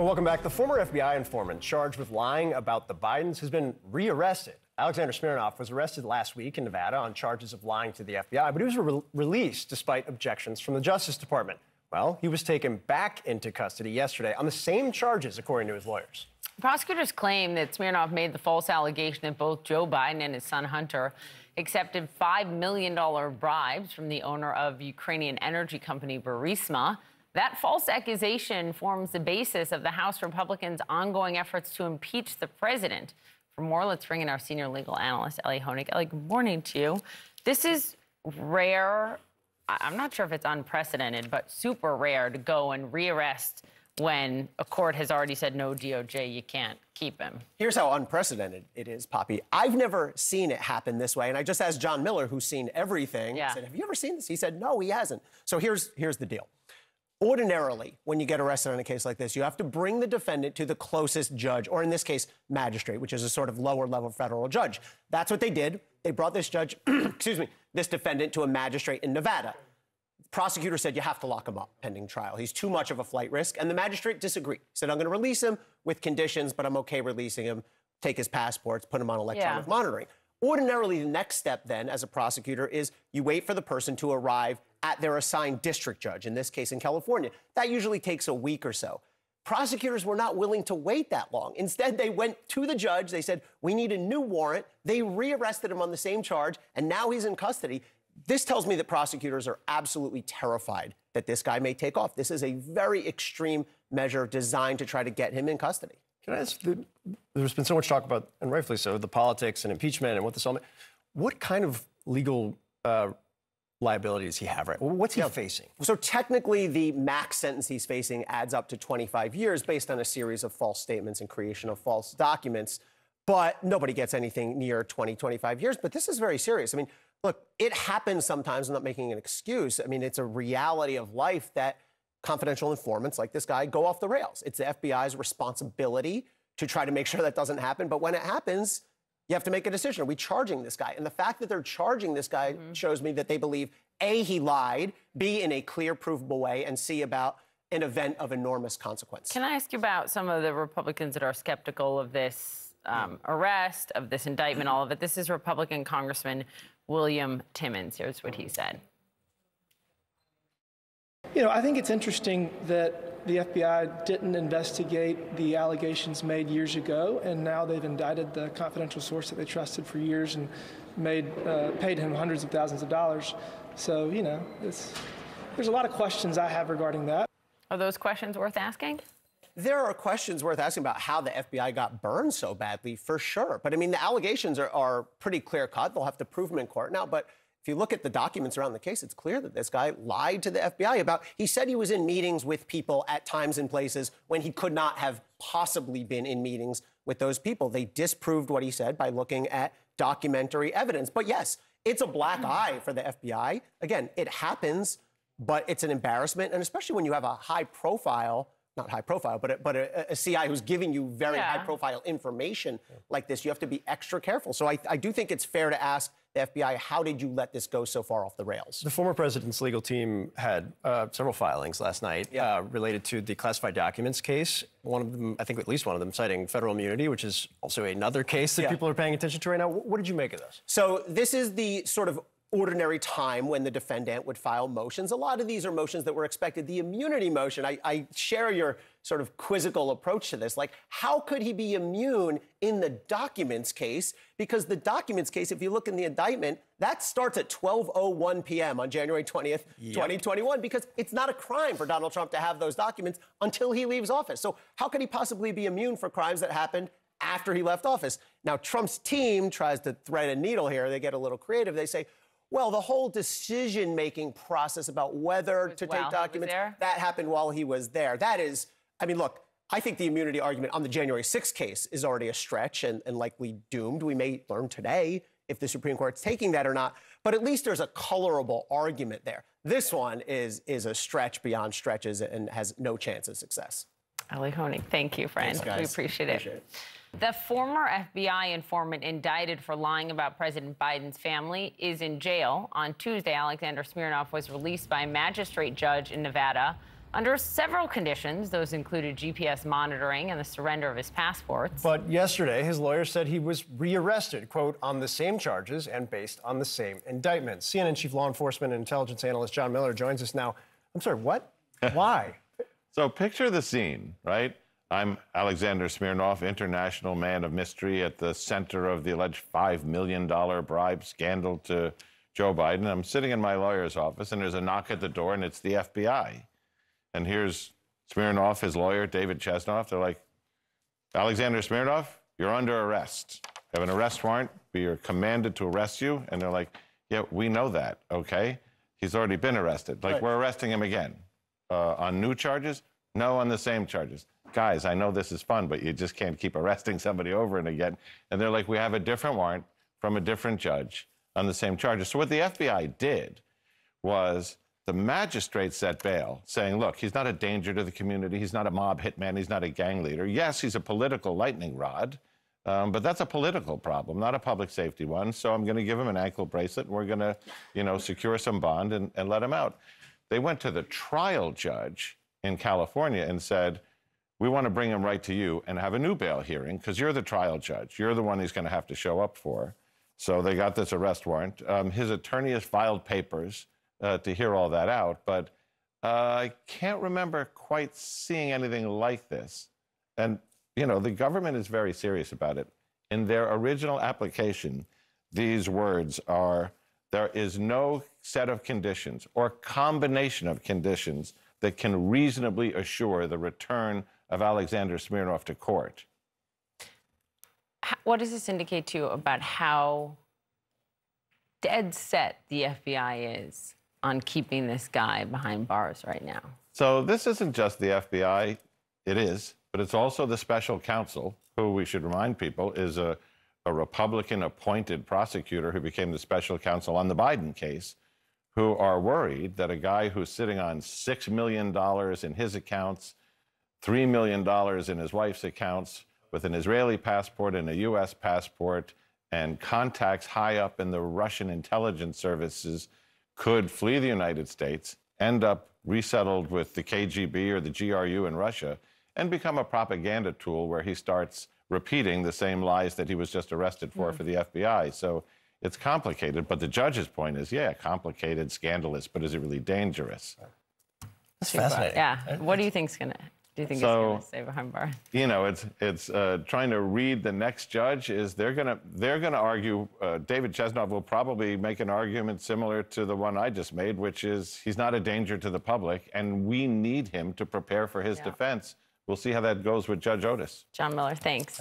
Well, welcome back. The former FBI informant charged with lying about the Bidens has been rearrested. Alexander Smirnov was arrested last week in Nevada on charges of lying to the FBI, but he was re- released despite objections from the Justice Department. Well, he was taken back into custody yesterday on the same charges, according to his lawyers. Prosecutors claim that Smirnov made the false allegation that both Joe Biden and his son Hunter accepted $5 million bribes from the owner of Ukrainian energy company Burisma. That false accusation forms the basis of the House Republicans' ongoing efforts to impeach the president. For more, let's bring in our senior legal analyst, Elie Honig. Ellie, good morning to you. This is rare. I'm not sure if it's unprecedented, but super rare to go and rearrest when a court has already said no DOJ, you can't keep him. Here's how unprecedented it is, Poppy. I've never seen it happen this way, and I just asked John Miller, who's seen everything. Yeah. I said, "Have you ever seen this?" He said, "No, he hasn't." So here's here's the deal. Ordinarily, when you get arrested on a case like this, you have to bring the defendant to the closest judge, or in this case, magistrate, which is a sort of lower level federal judge. That's what they did. They brought this judge, excuse me, this defendant to a magistrate in Nevada. Prosecutor said you have to lock him up pending trial. He's too much of a flight risk, and the magistrate disagreed. Said, I'm going to release him with conditions, but I'm okay releasing him. Take his passports, put him on electronic Yeah. monitoring. Ordinarily, the next step then, as a prosecutor, is you wait for the person to arrive at their assigned district judge, in this case in California. That usually takes a week or so. Prosecutors were not willing to wait that long. Instead, they went to the judge. They said, We need a new warrant. They rearrested him on the same charge, and now he's in custody. This tells me that prosecutors are absolutely terrified that this guy may take off. This is a very extreme measure designed to try to get him in custody. Can I ask? The, there's been so much talk about, and rightfully so, the politics and impeachment and what this all means. What kind of legal uh, liability does he have? Right? What's he facing? So technically, the max sentence he's facing adds up to 25 years based on a series of false statements and creation of false documents. But nobody gets anything near 20, 25 years. But this is very serious. I mean, look, it happens sometimes. I'm not making an excuse. I mean, it's a reality of life that confidential informants like this guy go off the rails. It's the FBI's responsibility to try to make sure that doesn't happen. But when it happens, you have to make a decision. Are we charging this guy? And the fact that they're charging this guy shows me that they believe A, he lied, B, in a clear, provable way, and C, about an event of enormous consequence. Can I ask you about some of the Republicans that are skeptical of this um, arrest, of this indictment, all of it? This is Republican Congressman William Timmons. Here's what he said. You know, I think it's interesting that the FBI didn't investigate the allegations made years ago, and now they've indicted the confidential source that they trusted for years and made uh, paid him hundreds of thousands of dollars. So, you know, it's, there's a lot of questions I have regarding that. Are those questions worth asking? There are questions worth asking about how the FBI got burned so badly, for sure. But I mean, the allegations are, are pretty clear cut. They'll have to prove them in court now. But if you look at the documents around the case, it's clear that this guy lied to the FBI about. He said he was in meetings with people at times and places when he could not have possibly been in meetings with those people. They disproved what he said by looking at documentary evidence. But yes, it's a black hmm. eye for the FBI. Again, it happens, but it's an embarrassment, and especially when you have a high profile. Not high profile, but a, but a, a CI who's giving you very Yeah. high profile information like this, you have to be extra careful. So I, I do think it's fair to ask the FBI, how did you let this go so far off the rails? The former president's legal team had uh, several filings last night Yeah. uh, related to the classified documents case. One of them, I think at least one of them, citing federal immunity, which is also another case that Yeah. people are paying attention to right now. What did you make of this? So this is the sort of ordinary time when the defendant would file motions. A lot of these are motions that were expected. The immunity motion, I, I share your sort of quizzical approach to this. Like, how could he be immune in the documents case? Because the documents case, if you look in the indictment, that starts at 12:01 p.m. on January 20th, 2021, because it's not a crime for Donald Trump to have those documents until he leaves office. So how could he possibly be immune for crimes that happened after he left office. Now, Trump's team tries to thread a needle here. They get a little creative. They say, well, the whole decision making process about whether to take documents, that happened while he was there. That is, I mean, look, I think the immunity argument on the January 6th case is already a stretch and, and likely doomed. We may learn today if the Supreme Court's taking that or not, but at least there's a colorable argument there. This one is, is a stretch beyond stretches and has no chance of success. Elie Honig, thank you, friend. Thanks. We appreciate it. Appreciate it. The former FBI informant indicted for lying about President Biden's family is in jail. On Tuesday, Alexander Smirnov was released by a magistrate judge in Nevada. under several conditions. Those included GPS monitoring and the surrender of his passports. But yesterday, his lawyer said he was rearrested, quote, on the same charges and based on the same indictment. CNN chief law enforcement and intelligence analyst John Miller joins us now. I'm sorry, what? Why? So picture the scene, right? I'm Alexander Smirnov, international man of mystery at the center of the alleged $5 million bribe scandal to Joe Biden. I'm sitting in my lawyer's office, and there's a knock at the door, and it's the FBI. And here's Smirnov, his lawyer, David Chesnoff. They're like, Alexander Smirnov, you're under arrest. You have an arrest warrant. We are commanded to arrest you. And they're like, yeah, we know that, okay? He's already been arrested. Like, Right. we're arresting him again. Uh, on new charges? No, on the same charges. Guys, I know this is fun, but you just can't keep arresting somebody over and again. And they're like, we have a different warrant from a different judge on the same charges. So what the FBI did was the magistrate set bail, saying, look, he's not a danger to the community. He's not a mob hitman. He's not a gang leader. Yes, he's a political lightning rod, um, but that's a political problem, not a public safety one. So I'm going to give him an ankle bracelet, and we're going to, you know, secure some bond and, and let him out. They went to the trial judge in California and said, we want to bring him right to you and have a new bail hearing because you're the trial judge. You're the one he's going to have to show up for. So they got this arrest warrant. Um, his attorney has filed papers uh, to hear all that out, but uh, I can't remember quite seeing anything like this. And, you know, the government is very serious about it. In their original application, these words are there is no set of conditions or combination of conditions that can reasonably assure the return of Alexander Smirnov to court. What does this indicate to you about how dead set the FBI is on keeping this guy behind bars right now? So this isn't just the FBI, it is, but it's also the special counsel, who we should remind people is a, a Republican appointed prosecutor who became the special counsel on the Biden case, who are worried that a guy who's sitting on $6 million in his accounts, $3 million in his wife's accounts, with an Israeli passport and a U.S. passport, and contacts high up in the Russian intelligence services could flee the United States, end up resettled with the KGB or the GRU in Russia, and become a propaganda tool where he starts repeating the same lies that he was just arrested for mm. for the FBI. So it's complicated, but the judge's point is yeah, complicated, scandalous, but is it really dangerous? That's fascinating. Yeah. What do you think's gonna? Do you think So- it's gonna stay behind bars? you know, it's it's uh, trying to read the next judge. Is they're gonna they're gonna argue. Uh, David Chesnoff will probably make an argument similar to the one I just made, which is he's not a danger to the public, and we need him to prepare for his Yeah. defense. We'll see how that goes with Judge Otis. John Miller, thanks.